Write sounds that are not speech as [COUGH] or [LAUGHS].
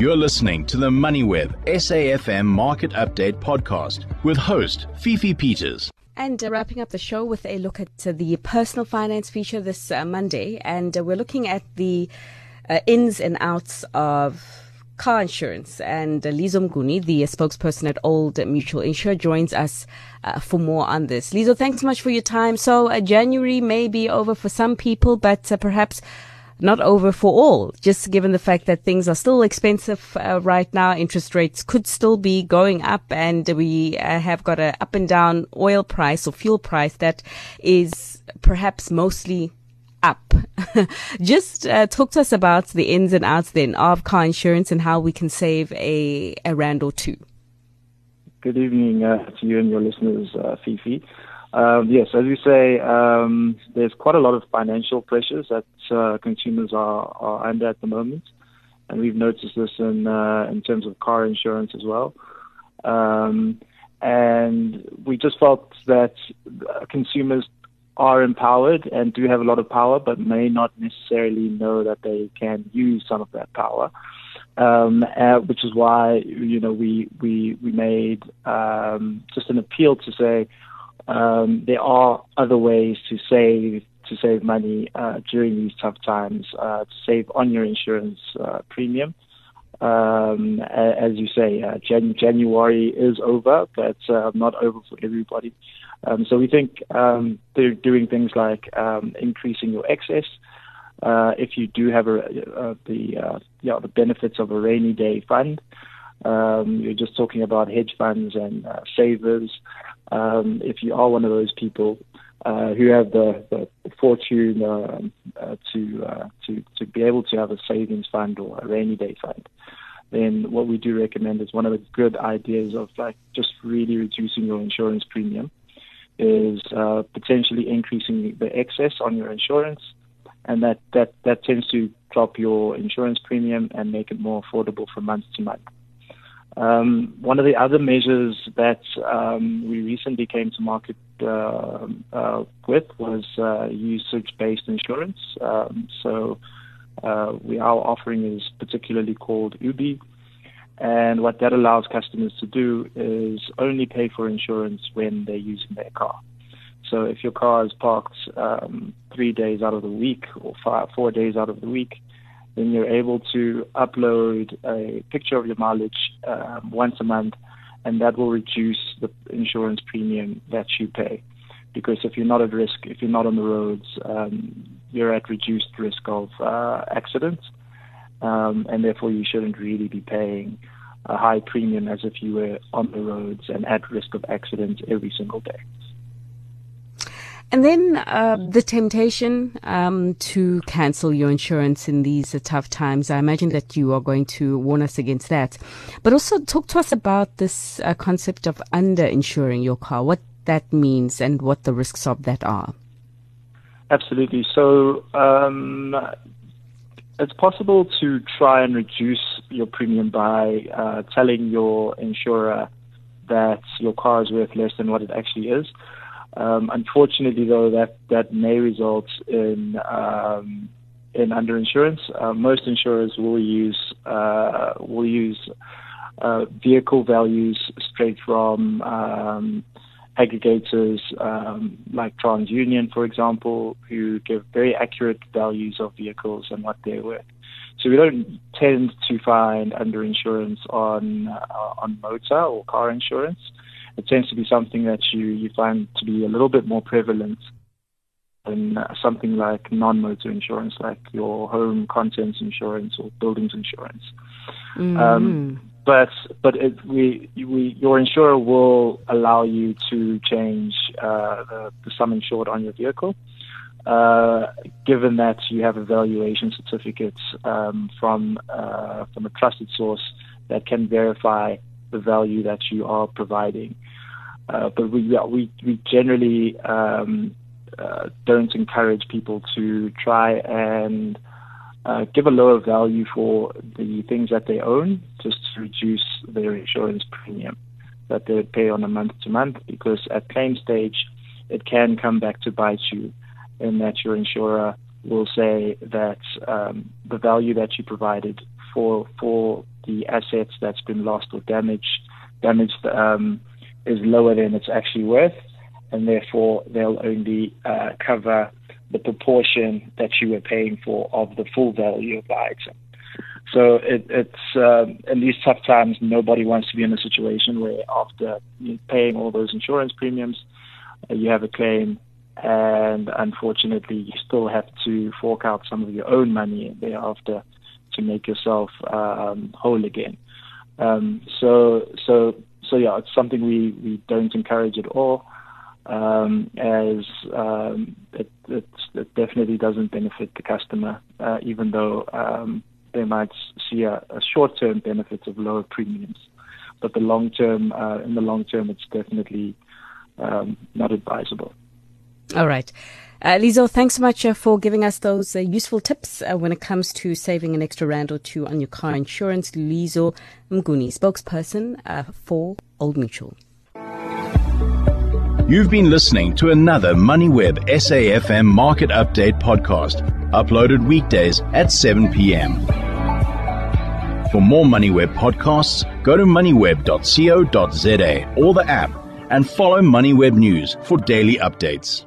You're listening to the MoneyWeb SAFM Market Update podcast with host Fifi Peters. And uh, wrapping up the show with a look at uh, the personal finance feature this uh, Monday. And uh, we're looking at the uh, ins and outs of car insurance. And uh, Lizo Mguni, the spokesperson at Old Mutual Insure, joins us uh, for more on this. Lizo, thanks so much for your time. So January may be over for some people, but perhaps not over for all, just given the fact that things are still expensive uh, right now. Interest rates could still be going up and we uh, have got a up and down oil price or fuel price that is perhaps mostly up. [LAUGHS] just uh, talk to us about the ins and outs then of car insurance and how we can save a, a rand or two. Good evening uh, to you and your listeners, uh, Fifi. Um, yes, as you say, um, there's quite a lot of financial pressures that uh, consumers are, are under at the moment, and we've noticed this in uh, in terms of car insurance as well. Um, and we just felt that consumers are empowered and do have a lot of power, but may not necessarily know that they can use some of that power. Um, uh, which is why you know we we we made um, just an appeal to say um, there are other ways to save to save money uh, during these tough times, uh, to save on your insurance uh, premium. Um, as you say, uh, Jan- January is over, but uh, not over for everybody. Um, so we think um, they're doing things like um, increasing your excess. Uh, if you do have a, the uh, yeah, the benefits of a rainy day fund, um, you're just talking about hedge funds and uh, savers. Um, if you are one of those people uh, who have the, the fortune uh, uh, to uh, to to be able to have a savings fund or a rainy day fund, then what we do recommend is one of the good ideas of like just really reducing your insurance premium is uh, potentially increasing the excess on your insurance, and that that that tends to drop your insurance premium and make it more affordable from month to month. Um, one of the other measures that um, we recently came to market uh, uh, with was uh, usage-based insurance. Um, so uh, we, our offering is particularly called Ubi, and what that allows customers to do is only pay for insurance when they're using their car. So if your car is parked um, three days out of the week or five, four days out of the week, then you're able to upload a picture of your mileage um, once a month, and that will reduce the insurance premium that you pay. Because if you're not at risk, if you're not on the roads, um, you're at reduced risk of uh, accidents, um, and therefore you shouldn't really be paying a high premium as if you were on the roads and at risk of accidents every single day. And then uh, the temptation um, to cancel your insurance in these uh, tough times. I imagine that you are going to warn us against that. But also talk to us about this uh, concept of under insuring your car, what that means and what the risks of that are. Absolutely. So um, it's possible to try and reduce your premium by uh, telling your insurer that your car is worth less than what it actually is. Um, unfortunately, though, that that may result in um, in underinsurance. Uh, most insurers will use uh, will use uh, vehicle values straight from um, aggregators um, like TransUnion, for example, who give very accurate values of vehicles and what they're worth. So we don't tend to find underinsurance on uh, on motor or car insurance it tends to be something that you, you find to be a little bit more prevalent than something like non-motor insurance, like your home contents insurance or buildings insurance. Mm-hmm. Um, but but it, we, we your insurer will allow you to change uh, the, the sum insured on your vehicle, uh, given that you have a valuation certificate um, from uh, from a trusted source that can verify the value that you are providing. Uh, but we, we, we generally um, uh, don't encourage people to try and uh, give a lower value for the things that they own just to reduce their insurance premium that they pay on a month to month because at claim stage it can come back to bite you in that your insurer will say that um, the value that you provided for for the assets that's been lost or damaged damaged um, is lower than it's actually worth, and therefore they'll only uh, cover the proportion that you were paying for of the full value of the item. So it, it's um, in these tough times, nobody wants to be in a situation where after paying all those insurance premiums, uh, you have a claim, and unfortunately, you still have to fork out some of your own money thereafter to make yourself um, whole again. Um, so, so, so yeah, it's something we, we don't encourage at all, um, as um, it, it, it, definitely doesn't benefit the customer, uh, even though um, they might see a, a short-term benefit of lower premiums, but the long-term, uh, in the long term, it's definitely um, not advisable. All right. Uh, Lizo, thanks so much uh, for giving us those uh, useful tips uh, when it comes to saving an extra rand or two on your car insurance. Lizo Mguni, spokesperson uh, for Old Mutual. You've been listening to another MoneyWeb SAFM Market Update podcast, uploaded weekdays at 7 p.m. For more MoneyWeb podcasts, go to moneyweb.co.za or the app and follow MoneyWeb News for daily updates.